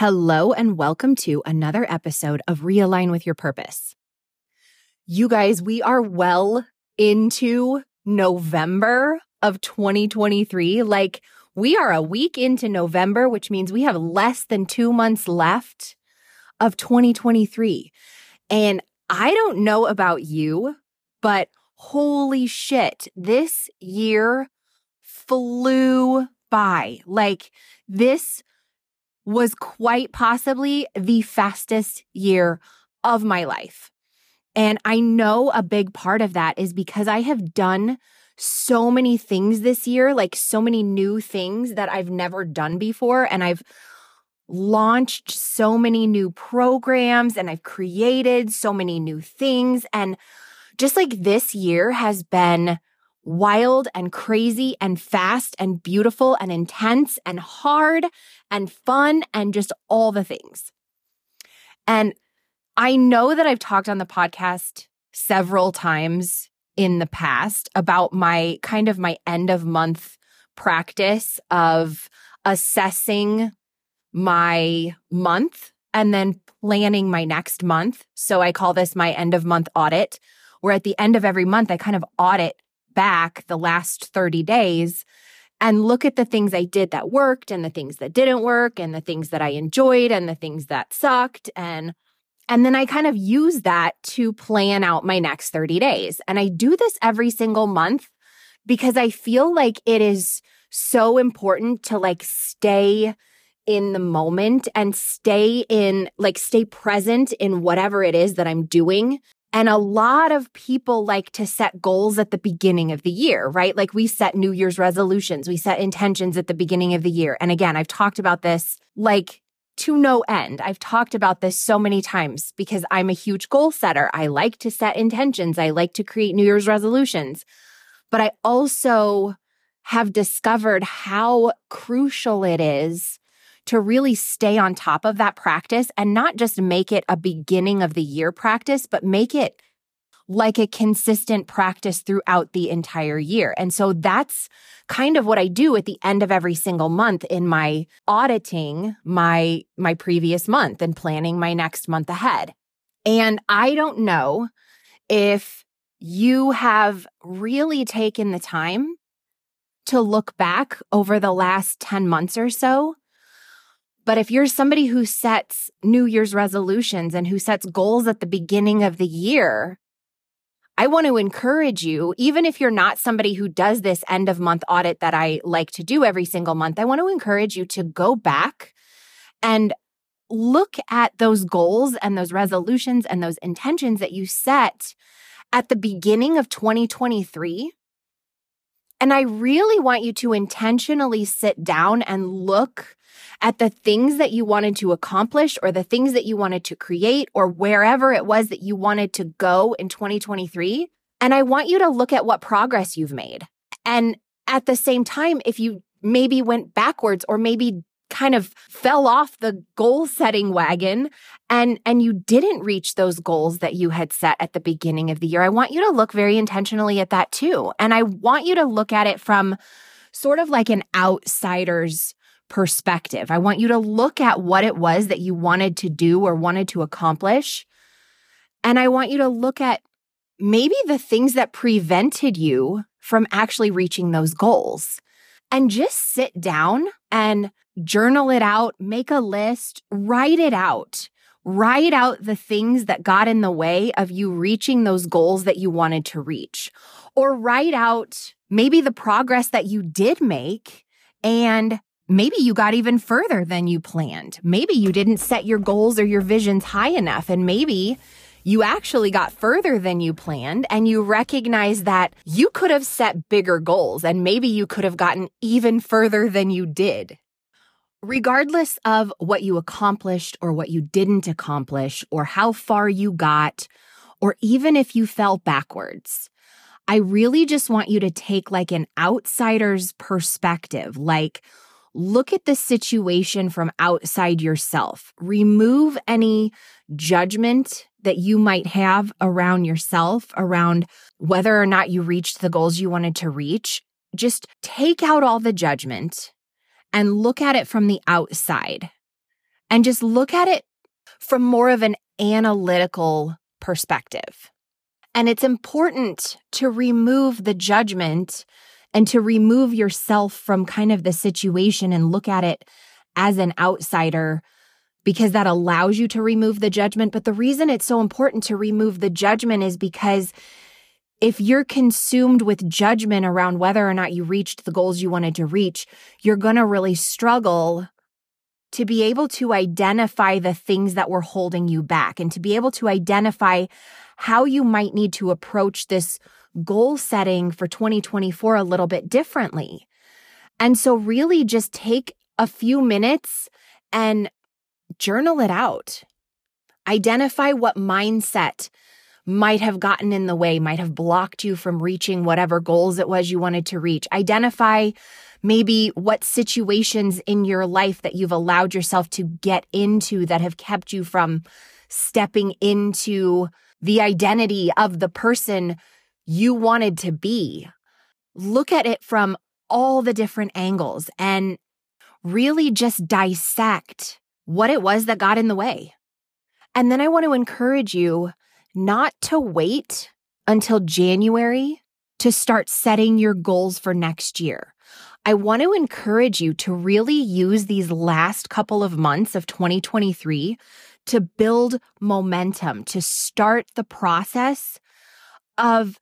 Hello, and welcome to another episode of Realign with Your Purpose. You guys, we are well into November of 2023. Like, we are a week into November, which means we have less than two months left of 2023. And I don't know about you, but holy shit, this year flew by. Like, this was quite possibly the fastest year of my life. And I know a big part of that is because I have done so many things this year, like so many new things that I've never done before. And I've launched so many new programs and I've created so many new things. And just like this year has been wild and crazy and fast and beautiful and intense and hard and fun and just all the things. And I know that I've talked on the podcast several times in the past about my kind of my end of month practice of assessing my month and then planning my next month. So I call this my end of month audit, where at the end of every month, I kind of audit back the last 30 days and look at the things I did that worked and the things that didn't work and the things that I enjoyed and the things that sucked and and then I kind of use that to plan out my next 30 days. And I do this every single month because I feel like it is so important to like stay in the moment and stay in like stay present in whatever it is that I'm doing and a lot of people like to set goals at the beginning of the year, right? Like we set New Year's resolutions, we set intentions at the beginning of the year. And again, I've talked about this like to no end. I've talked about this so many times because I'm a huge goal setter. I like to set intentions, I like to create New Year's resolutions. But I also have discovered how crucial it is to really stay on top of that practice and not just make it a beginning of the year practice, but make it like a consistent practice throughout the entire year. And so that's kind of what I do at the end of every single month in my auditing my my previous month and planning my next month ahead. And I don't know if you have really taken the time to look back over the last 10 months or so but if you're somebody who sets New Year's resolutions and who sets goals at the beginning of the year, I want to encourage you, even if you're not somebody who does this end of month audit that I like to do every single month, I want to encourage you to go back and look at those goals and those resolutions and those intentions that you set at the beginning of 2023. And I really want you to intentionally sit down and look at the things that you wanted to accomplish or the things that you wanted to create or wherever it was that you wanted to go in 2023. And I want you to look at what progress you've made. And at the same time, if you maybe went backwards or maybe kind of fell off the goal setting wagon and and you didn't reach those goals that you had set at the beginning of the year. I want you to look very intentionally at that too. And I want you to look at it from sort of like an outsider's perspective. I want you to look at what it was that you wanted to do or wanted to accomplish. And I want you to look at maybe the things that prevented you from actually reaching those goals. And just sit down and journal it out, make a list, write it out. Write out the things that got in the way of you reaching those goals that you wanted to reach. Or write out maybe the progress that you did make and maybe you got even further than you planned. Maybe you didn't set your goals or your visions high enough and maybe you actually got further than you planned and you recognize that you could have set bigger goals and maybe you could have gotten even further than you did. Regardless of what you accomplished or what you didn't accomplish or how far you got, or even if you fell backwards, I really just want you to take like an outsider's perspective, like look at the situation from outside yourself. Remove any judgment that you might have around yourself, around whether or not you reached the goals you wanted to reach. Just take out all the judgment and look at it from the outside and just look at it from more of an analytical perspective. And it's important to remove the judgment and to remove yourself from kind of the situation and look at it as an outsider because that allows you to remove the judgment. But the reason it's so important to remove the judgment is because if you're consumed with judgment around whether or not you reached the goals you wanted to reach, you're going to really struggle to be able to identify the things that were holding you back and to be able to identify how you might need to approach this goal setting for 2024 a little bit differently. And so, really, just take a few minutes and journal it out. Identify what mindset might have gotten in the way, might have blocked you from reaching whatever goals it was you wanted to reach. Identify maybe what situations in your life that you've allowed yourself to get into that have kept you from stepping into the identity of the person you wanted to be. Look at it from all the different angles and really just dissect what it was that got in the way. And then I want to encourage you not to wait until January to start setting your goals for next year. I want to encourage you to really use these last couple of months of 2023 to build momentum, to start the process of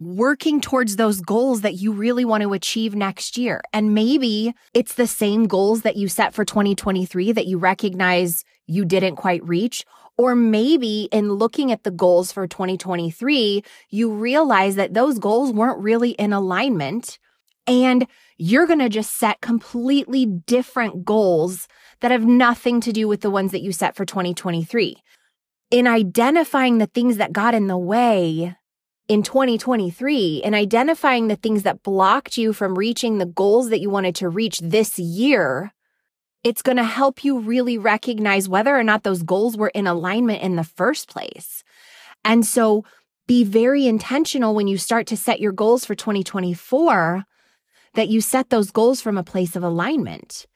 working towards those goals that you really want to achieve next year. And maybe it's the same goals that you set for 2023 that you recognize you didn't quite reach. Or maybe in looking at the goals for 2023, you realize that those goals weren't really in alignment and you're going to just set completely different goals that have nothing to do with the ones that you set for 2023. In identifying the things that got in the way, in 2023 and identifying the things that blocked you from reaching the goals that you wanted to reach this year, it's going to help you really recognize whether or not those goals were in alignment in the first place. And so be very intentional when you start to set your goals for 2024 that you set those goals from a place of alignment.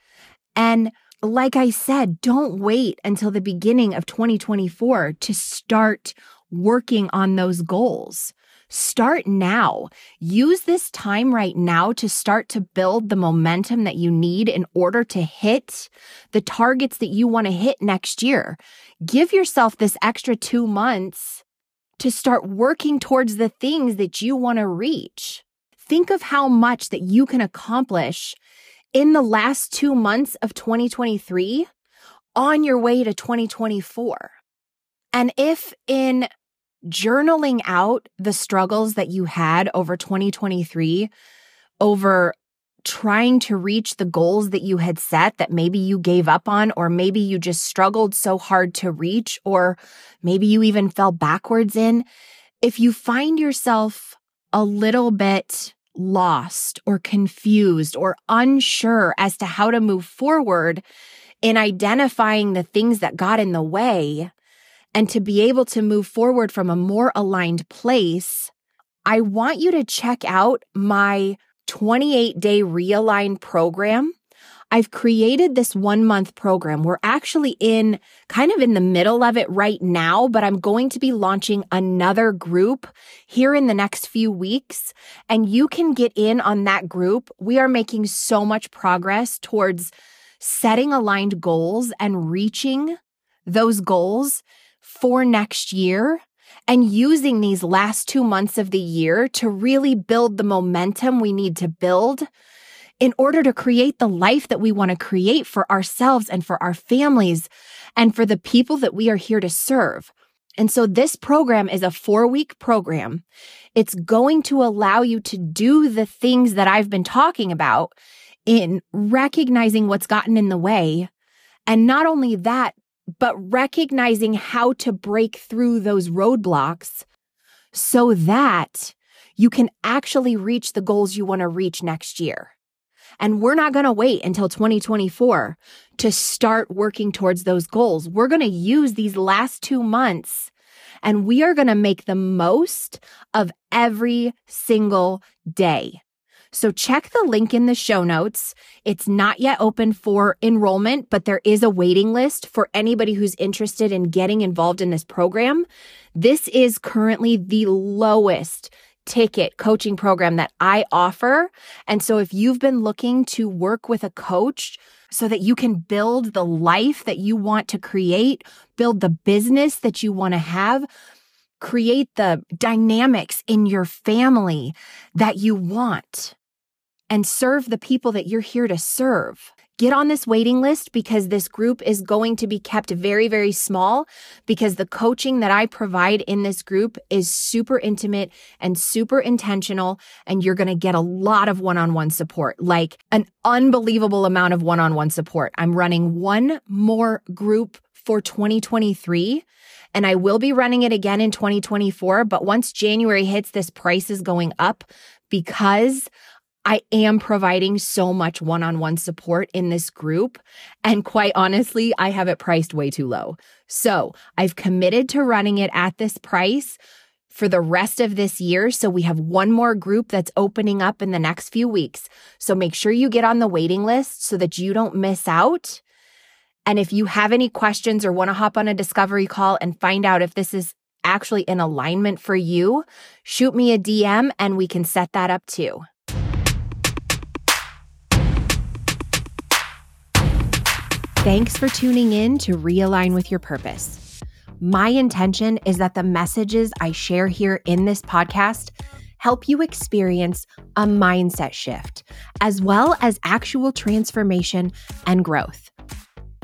And like I said, don't wait until the beginning of 2024 to start working on those goals. Start now. Use this time right now to start to build the momentum that you need in order to hit the targets that you want to hit next year. Give yourself this extra two months to start working towards the things that you want to reach. Think of how much that you can accomplish in the last two months of 2023 on your way to 2024. And if in journaling out the struggles that you had over 2023, over trying to reach the goals that you had set that maybe you gave up on, or maybe you just struggled so hard to reach, or maybe you even fell backwards in, if you find yourself a little bit lost or confused or unsure as to how to move forward in identifying the things that got in the way and to be able to move forward from a more aligned place, I want you to check out my 28 day realign program. I've created this one month program. We're actually in kind of in the middle of it right now, but I'm going to be launching another group here in the next few weeks. And you can get in on that group. We are making so much progress towards setting aligned goals and reaching those goals for next year and using these last two months of the year to really build the momentum we need to build in order to create the life that we want to create for ourselves and for our families and for the people that we are here to serve. And so this program is a four week program. It's going to allow you to do the things that I've been talking about in recognizing what's gotten in the way. And not only that, but recognizing how to break through those roadblocks so that you can actually reach the goals you want to reach next year. And we're not going to wait until 2024 to start working towards those goals. We're going to use these last two months and we are going to make the most of every single day. So check the link in the show notes. It's not yet open for enrollment, but there is a waiting list for anybody who's interested in getting involved in this program. This is currently the lowest ticket coaching program that I offer. And so if you've been looking to work with a coach so that you can build the life that you want to create, build the business that you want to have, create the dynamics in your family that you want and serve the people that you're here to serve. Get on this waiting list because this group is going to be kept very, very small because the coaching that I provide in this group is super intimate and super intentional. And you're going to get a lot of one on one support, like an unbelievable amount of one on one support. I'm running one more group for 2023 and I will be running it again in 2024. But once January hits, this price is going up because I am providing so much one on one support in this group. And quite honestly, I have it priced way too low. So I've committed to running it at this price for the rest of this year. So we have one more group that's opening up in the next few weeks. So make sure you get on the waiting list so that you don't miss out. And if you have any questions or want to hop on a discovery call and find out if this is actually in alignment for you, shoot me a DM and we can set that up too. Thanks for tuning in to Realign with Your Purpose. My intention is that the messages I share here in this podcast help you experience a mindset shift, as well as actual transformation and growth.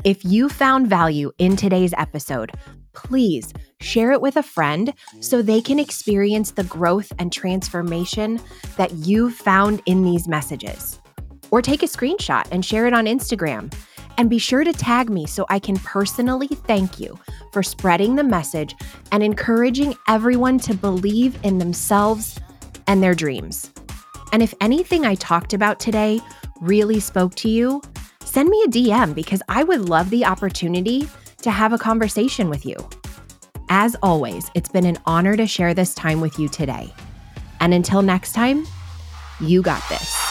If you found value in today's episode, please share it with a friend so they can experience the growth and transformation that you found in these messages. Or take a screenshot and share it on Instagram and be sure to tag me so I can personally thank you for spreading the message and encouraging everyone to believe in themselves and their dreams. And if anything I talked about today really spoke to you, send me a DM because I would love the opportunity to have a conversation with you. As always, it's been an honor to share this time with you today. And until next time, you got this.